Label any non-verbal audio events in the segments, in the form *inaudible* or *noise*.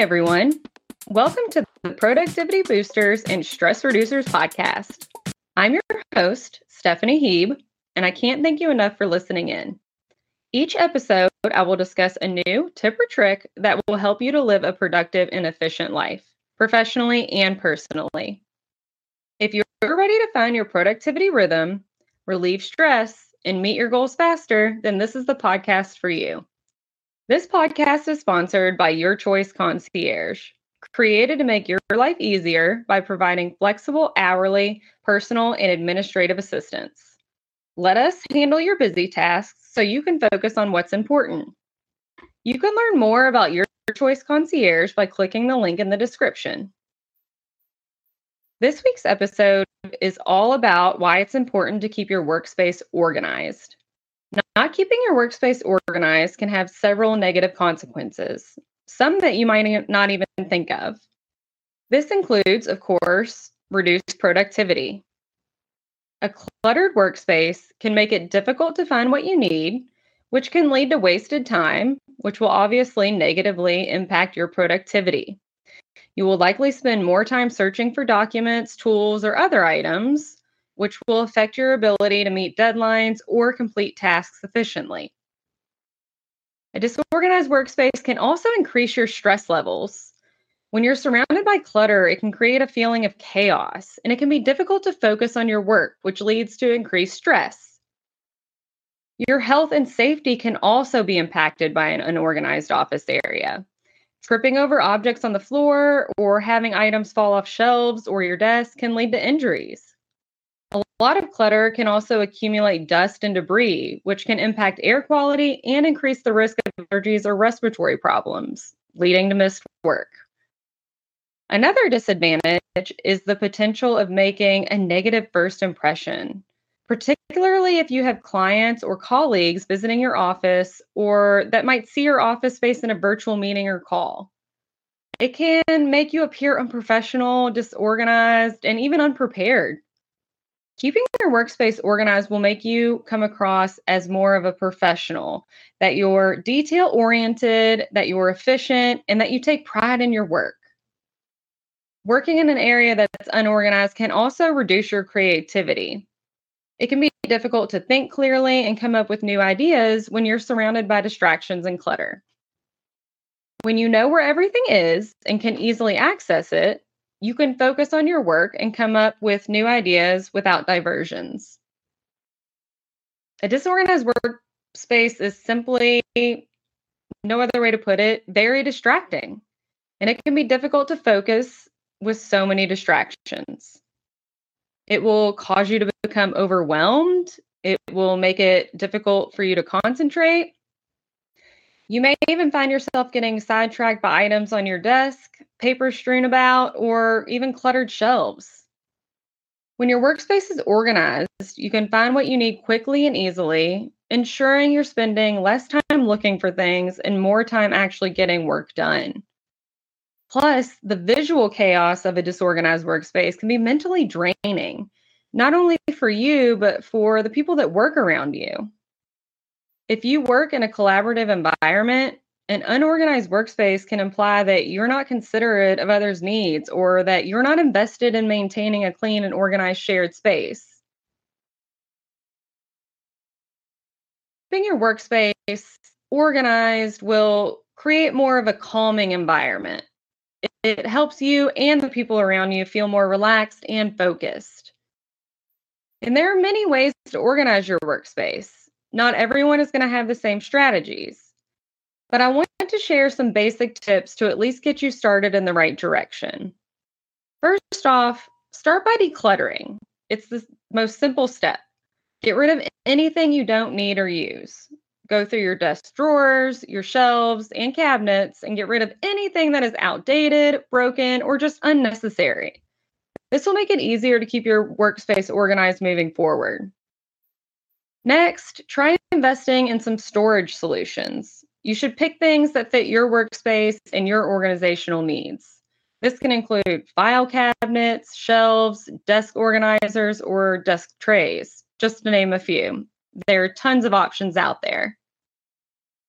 everyone. Welcome to the Productivity Boosters and Stress Reducers podcast. I'm your host, Stephanie Heeb, and I can't thank you enough for listening in. Each episode, I will discuss a new tip or trick that will help you to live a productive and efficient life, professionally and personally. If you're ready to find your productivity rhythm, relieve stress, and meet your goals faster, then this is the podcast for you. This podcast is sponsored by Your Choice Concierge, created to make your life easier by providing flexible hourly, personal, and administrative assistance. Let us handle your busy tasks so you can focus on what's important. You can learn more about Your Choice Concierge by clicking the link in the description. This week's episode is all about why it's important to keep your workspace organized. Not keeping your workspace organized can have several negative consequences, some that you might not even think of. This includes, of course, reduced productivity. A cluttered workspace can make it difficult to find what you need, which can lead to wasted time, which will obviously negatively impact your productivity. You will likely spend more time searching for documents, tools, or other items, which will affect your ability to meet deadlines or complete tasks efficiently. A disorganized workspace can also increase your stress levels. When you're surrounded by clutter, it can create a feeling of chaos, and it can be difficult to focus on your work, which leads to increased stress. Your health and safety can also be impacted by an unorganized office area. Tripping over objects on the floor or having items fall off shelves or your desk can lead to injuries. A lot of clutter can also accumulate dust and debris, which can impact air quality and increase the risk of allergies or respiratory problems, leading to missed work. Another disadvantage is the potential of making a negative first impression, particularly if you have clients or colleagues visiting your office or that might see your office space in a virtual meeting or call. It can make you appear unprofessional, disorganized, and even unprepared. Keeping your workspace organized will make you come across as more of a professional, that you're detail oriented, that you're efficient, and that you take pride in your work. Working in an area that's unorganized can also reduce your creativity. It can be difficult to think clearly and come up with new ideas when you're surrounded by distractions and clutter. When you know where everything is and can easily access it, you can focus on your work and come up with new ideas without diversions. A disorganized workspace is simply, no other way to put it, very distracting. And it can be difficult to focus with so many distractions. It will cause you to become overwhelmed. It will make it difficult for you to concentrate. You may even find yourself getting sidetracked by items on your desk, paper strewn about, or even cluttered shelves. When your workspace is organized, you can find what you need quickly and easily, ensuring you're spending less time looking for things and more time actually getting work done. Plus, the visual chaos of a disorganized workspace can be mentally draining, not only for you, but for the people that work around you. If you work in a collaborative environment, an unorganized workspace can imply that you're not considerate of others' needs or that you're not invested in maintaining a clean and organized shared space. Keeping your workspace organized will create more of a calming environment. It, it helps you and the people around you feel more relaxed and focused. And there are many ways to organize your workspace. Not everyone is going to have the same strategies, but I want to share some basic tips to at least get you started in the right direction. First off, start by decluttering. It's the most simple step. Get rid of anything you don't need or use. Go through your desk drawers, your shelves, and cabinets and get rid of anything that is outdated, broken, or just unnecessary. This will make it easier to keep your workspace organized moving forward. Next, try investing in some storage solutions. You should pick things that fit your workspace and your organizational needs. This can include file cabinets, shelves, desk organizers, or desk trays, just to name a few. There are tons of options out there.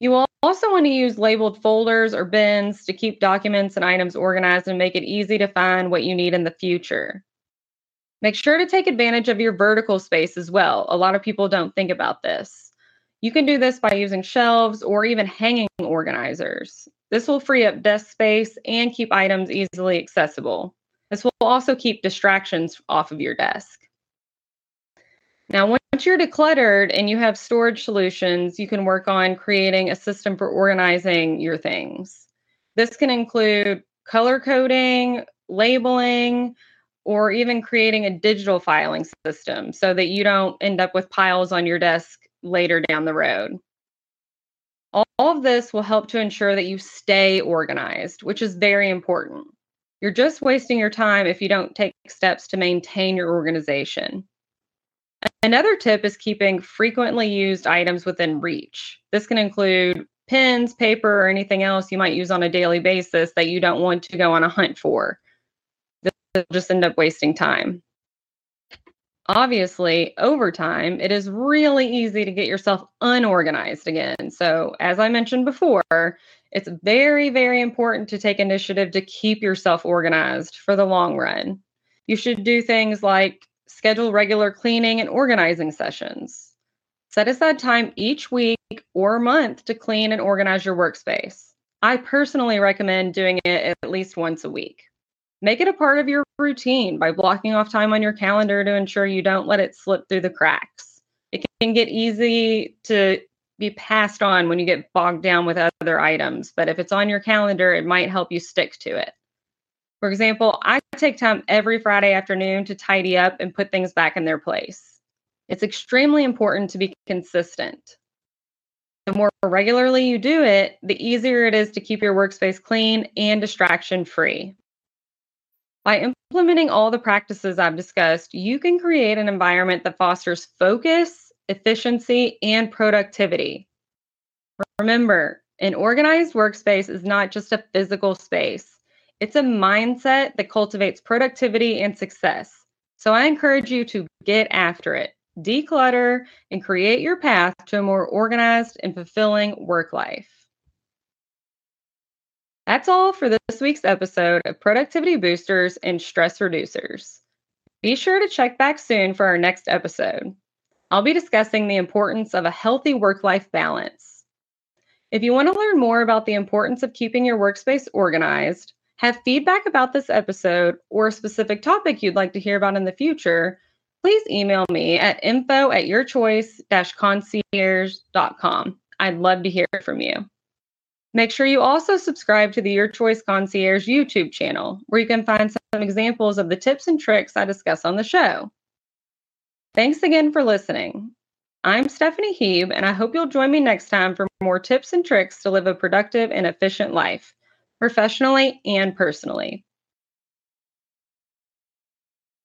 You will also want to use labeled folders or bins to keep documents and items organized and make it easy to find what you need in the future. Make sure to take advantage of your vertical space as well. A lot of people don't think about this. You can do this by using shelves or even hanging organizers. This will free up desk space and keep items easily accessible. This will also keep distractions off of your desk. Now, once you're decluttered and you have storage solutions, you can work on creating a system for organizing your things. This can include color coding, labeling, or even creating a digital filing system so that you don't end up with piles on your desk later down the road. All of this will help to ensure that you stay organized, which is very important. You're just wasting your time if you don't take steps to maintain your organization. Another tip is keeping frequently used items within reach. This can include pens, paper, or anything else you might use on a daily basis that you don't want to go on a hunt for. This will just end up wasting time. Obviously, over time, it is really easy to get yourself unorganized again. So, as I mentioned before, it's very, very important to take initiative to keep yourself organized for the long run. You should do things like schedule regular cleaning and organizing sessions. Set aside time each week or month to clean and organize your workspace. I personally recommend doing it at least once a week. Make it a part of your routine by blocking off time on your calendar to ensure you don't let it slip through the cracks. It can get easy to be passed on when you get bogged down with other items, but if it's on your calendar, it might help you stick to it. For example, I take time every Friday afternoon to tidy up and put things back in their place. It's extremely important to be consistent. The more regularly you do it, the easier it is to keep your workspace clean and distraction free. By implementing all the practices I've discussed, you can create an environment that fosters focus, efficiency, and productivity. Remember, an organized workspace is not just a physical space, it's a mindset that cultivates productivity and success. So I encourage you to get after it, declutter, and create your path to a more organized and fulfilling work life. That's all for this week's episode of Productivity Boosters and Stress Reducers. Be sure to check back soon for our next episode. I'll be discussing the importance of a healthy work life balance. If you want to learn more about the importance of keeping your workspace organized, have feedback about this episode, or a specific topic you'd like to hear about in the future, please email me at info at yourchoice-concierge.com. I'd love to hear from you. Make sure you also subscribe to the Your Choice Concierge YouTube channel, where you can find some examples of the tips and tricks I discuss on the show. Thanks again for listening. I'm Stephanie Heeb, and I hope you'll join me next time for more tips and tricks to live a productive and efficient life, professionally and personally.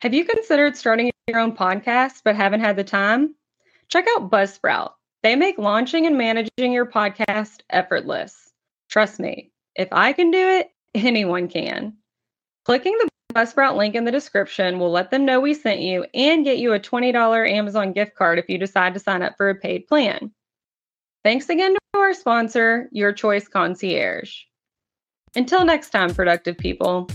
Have you considered starting your own podcast but haven't had the time? Check out Buzzsprout. They make launching and managing your podcast effortless. Trust me, if I can do it, *laughs* anyone can. Clicking the Buzzsprout link in the description will let them know we sent you and get you a $20 Amazon gift card if you decide to sign up for a paid plan. Thanks again to our sponsor, Your Choice Concierge. Until next time, productive people.